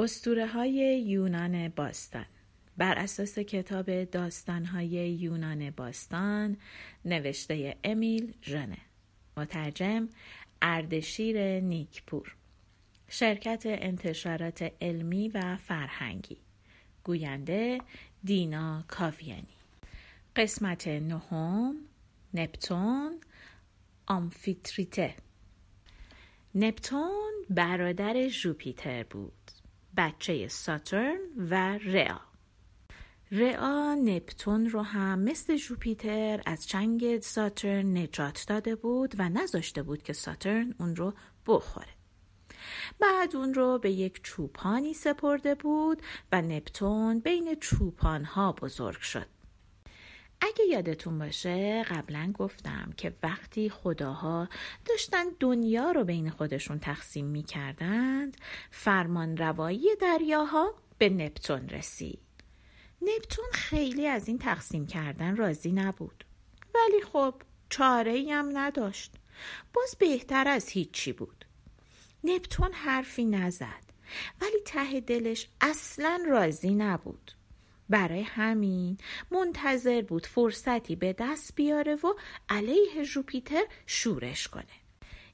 استوره های یونان باستان. بر اساس کتاب داستان های یونان باستان نوشته امیل ژنه مترجم اردشیر نیکپور. شرکت انتشارات علمی و فرهنگی. گوینده دینا کاویانی. قسمت نهم نپتون آمفیتریته. نپتون برادر ژوپیتر بود. بچه ساترن و رئا رئا نپتون رو هم مثل جوپیتر از چنگ ساترن نجات داده بود و نذاشته بود که ساترن اون رو بخوره. بعد اون رو به یک چوپانی سپرده بود و نپتون بین چوپانها بزرگ شد. اگه یادتون باشه قبلا گفتم که وقتی خداها داشتن دنیا رو بین خودشون تقسیم می کردند فرمان روایی دریاها به نپتون رسید. نپتون خیلی از این تقسیم کردن راضی نبود. ولی خب چاره هم نداشت. باز بهتر از هیچی بود. نپتون حرفی نزد ولی ته دلش اصلا راضی نبود. برای همین. منتظر بود فرصتی به دست بیاره و علیه جوپیتر شورش کنه.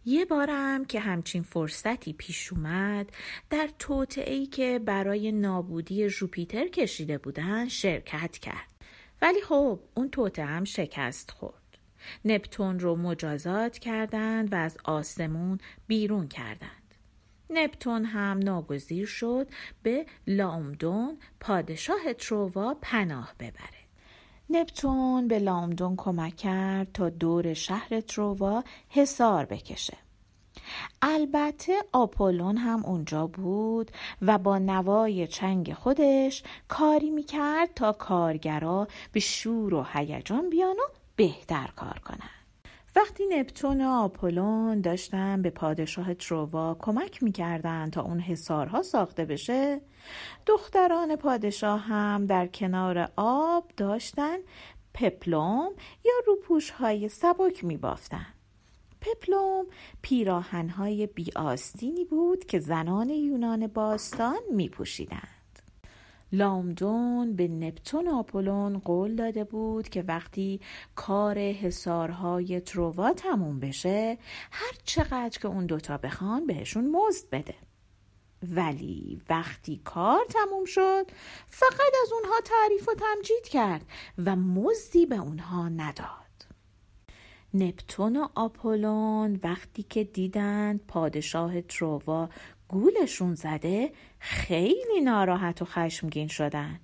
یه بارم که همچین فرصتی پیش اومد در ای که برای نابودی جوپیتر کشیده بودن شرکت کرد. ولی خب اون توته هم شکست خورد. نپتون رو مجازات کردند و از آسمون بیرون کردند. نپتون هم ناگزیر شد به لامدون پادشاه تروا پناه ببره. نپتون به لامدون کمک کرد تا دور شهر تروا حصار بکشه. البته آپولون هم اونجا بود و با نوای چنگ خودش کاری می‌کرد تا کارگرا به شور و هیجان بیان و بهتر کار کنن وقتی نپتون و آپولون داشتن به پادشاه تروا کمک می‌کردن تا اون حسارها ساخته بشه دختران پادشاه هم در کنار آب داشتن پپلوم یا روپوش های سبک میبافتن. پپلوم پیراهنهای بیاستینی بود که زنان یونان باستان میپوشیدند لامدون به نپتون آپولون قول داده بود که وقتی کار حسارهای تروا تموم بشه هر چقدر که اون دوتا بخوان بهشون مزد بده. ولی وقتی کار تموم شد فقط از اونها تعریف و تمجید کرد و مزدی به اونها نداد. نپتون و آپولون وقتی که دیدند پادشاه تروا گولشون زده خیلی ناراحت و خشمگین شدن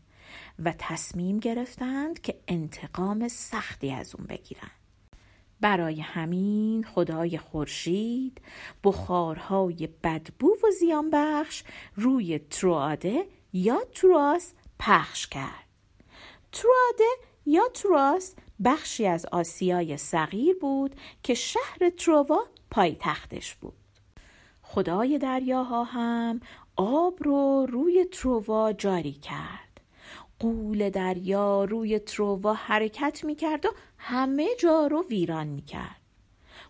و تصمیم گرفتند که انتقام سختی از اون بگیرن. برای همین خدای خورشید بخارهای بدبو و زیان بخش روی ترواده یا تراس پخش کرد. ترواده یا تراس بخشی از آسیای صغیر بود که شهر تروا پایتختش بود. خدای دریاها هم آب رو روی تروا جاری کرد. قول دریا روی تروا حرکت می کرد و همه جا رو ویران می کرد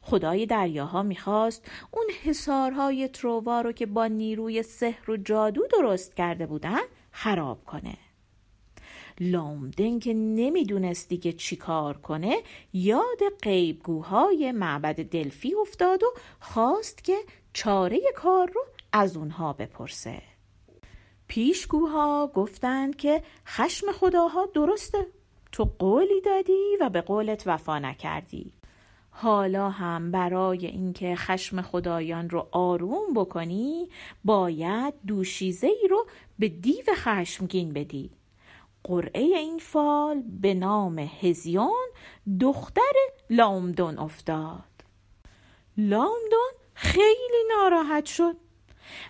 خدای دریاها می‌خواست اون حسارهای تروا رو که با نیروی سحر و جادو درست کرده بودن خراب کنه. لامدن که نمی‌دونست دیگه چی کار کنه یاد قیبگوهای معبد دلفی افتاد و خواست که چاره کار رو از اونها بپرسه. پیشگوها گفتند که خشم خداها درسته. تو قولی دادی و به قولت وفا نکردی. حالا هم برای اینکه خشم خدایان رو آروم بکنی باید دوشیزه ای رو به دیو خشمگین بدی. قرعه این فال به نام هزیون دختر لامدون افتاد. لامدون خیلی ناراحت شد.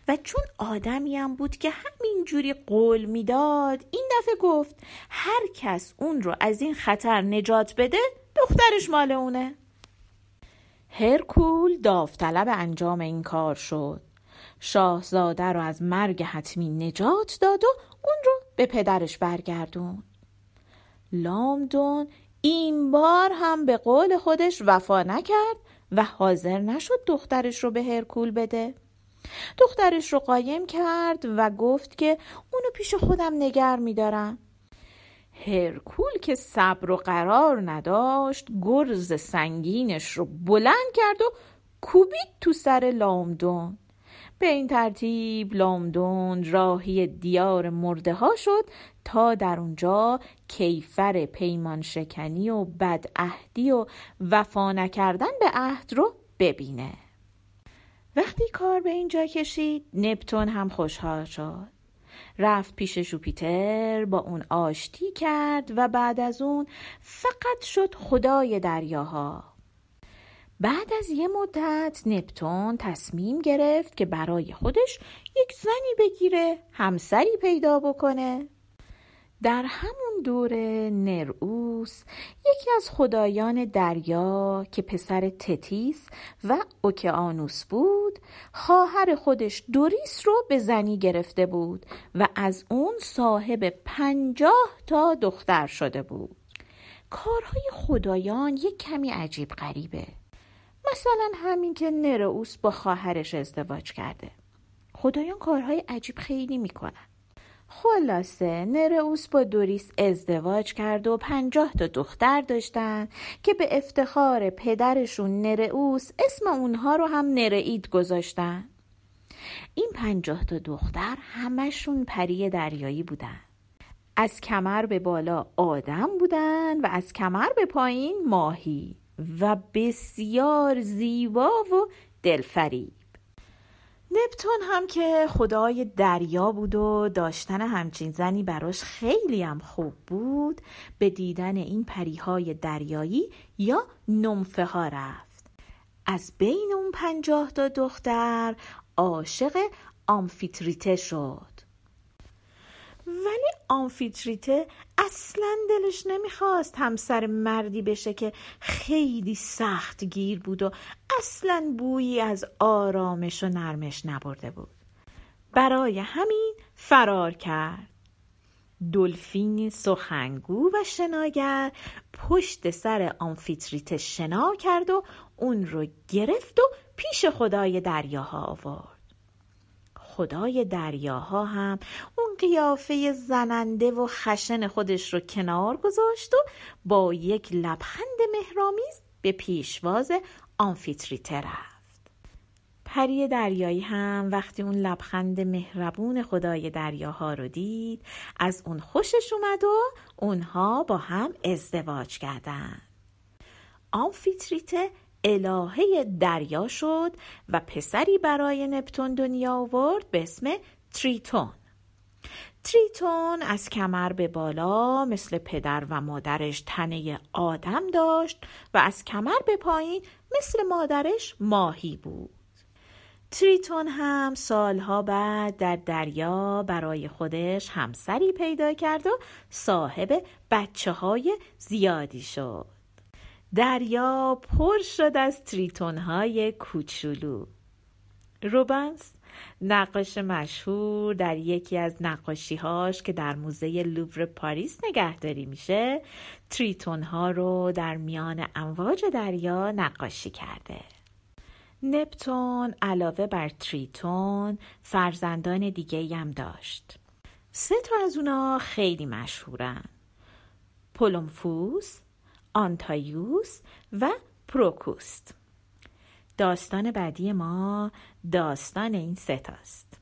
و چون آدمی هم بود که همینجوری قول می‌داد این دفعه گفت هر کس اون رو از این خطر نجات بده دخترش مال اونه. هرکول داوطلب انجام این کار شد. شاهزاده رو از مرگ حتمی نجات داد و اون رو به پدرش برگردون لامدون این بار هم به قول خودش وفا نکرد و حاضر نشد دخترش رو به هرکول بده. دخترش رو قایم کرد و گفت که اونو پیش خودم نگر میدارم. هرکول که صبر و قرار نداشت گرز سنگینش رو بلند کرد و کوبید تو سر لامدون. به این ترتیب لامدون راهی دیار مرده ها شد تا در اونجا کیفر پیمان شکنی و بدعهدی و وفا نکردن به عهد رو ببینه. وقتی کار به اینجا کشید نپتون هم خوشحال شد. رفت پیش جوپیتر با اون آشتی کرد و بعد از اون فقط شد خدای دریاها. بعد از یه مدت نپتون تصمیم گرفت که برای خودش یک زنی بگیره همسری پیدا بکنه. در همون دوره نرئوس یکی از خدایان دریا که پسر تتیس و اوکیانوس بود خواهر خودش دوریس رو به زنی گرفته بود و از اون صاحب پنجاه تا دختر شده بود. کارهای خدایان یک کمی عجیب غریبه. مثلا همین که نرئوس با خواهرش ازدواج کرده. خدایان کارهای عجیب خیلی می‌کنن. خلاصه نرئوس با دوریس ازدواج کرد و پنجاه تا دختر داشتن که به افتخار پدرشون نرئوس اسم اونها رو هم نرئید گذاشتن. این پنجاه تا دختر همشون پری دریایی بودن. از کمر به بالا آدم بودن و از کمر به پایین ماهی. و بسیار زیبا و دلفریب. نپتون هم که خدای دریا بود و داشتن همچین زنی براش خیلی هم خوب بود به دیدن این پریهای دریایی یا نمفه ها رفت. از بین اون پنجاه تا دختر عاشق آمفیتریته شد. ولی آمفیتریته اصلا دلش نمی‌خواست همسر مردی بشه که خیلی سخت گیر بود و اصلا بویی از آرامش و نرمش نبرده بود. برای همین فرار کرد. دلفین سخنگو و شناگر پشت سر آمفیتریته شنا کرد و اون رو گرفت و پیش خدای دریاها آورد. خدای دریاها هم اون قیافه زننده و خشن خودش رو کنار گذاشت و با یک لبخند مهرامیز به پیشواز آنفیتریته رفت پری دریایی هم وقتی اون لبخند مهربون خدای دریاها رو دید از اون خوشش اومد و اونها با هم ازدواج کردند. آنفیتریته الهه دریا شد و پسری برای نپتون دنیا آورد به اسم تریتون تریتون از کمر به بالا مثل پدر و مادرش تنه آدم داشت و از کمر به پایین مثل مادرش ماهی بود. تریتون هم سالها بعد در دریا برای خودش همسری پیدا کرد و صاحب بچه های زیادی شد. دریا پر شد از تریتون های کوچولو. روبنس نقاش مشهور در یکی از نقاشیهاش که در موزه لوور پاریس نگهداری میشه تریتون ها رو در میان امواج دریا نقاشی کرده. نپتون علاوه بر تریتون فرزندان دیگه هم داشت. سه تا از اونا خیلی مشهورن. پولومفوس، آنتایوس و پروکوست. داستان بعدی ما داستان این ستاست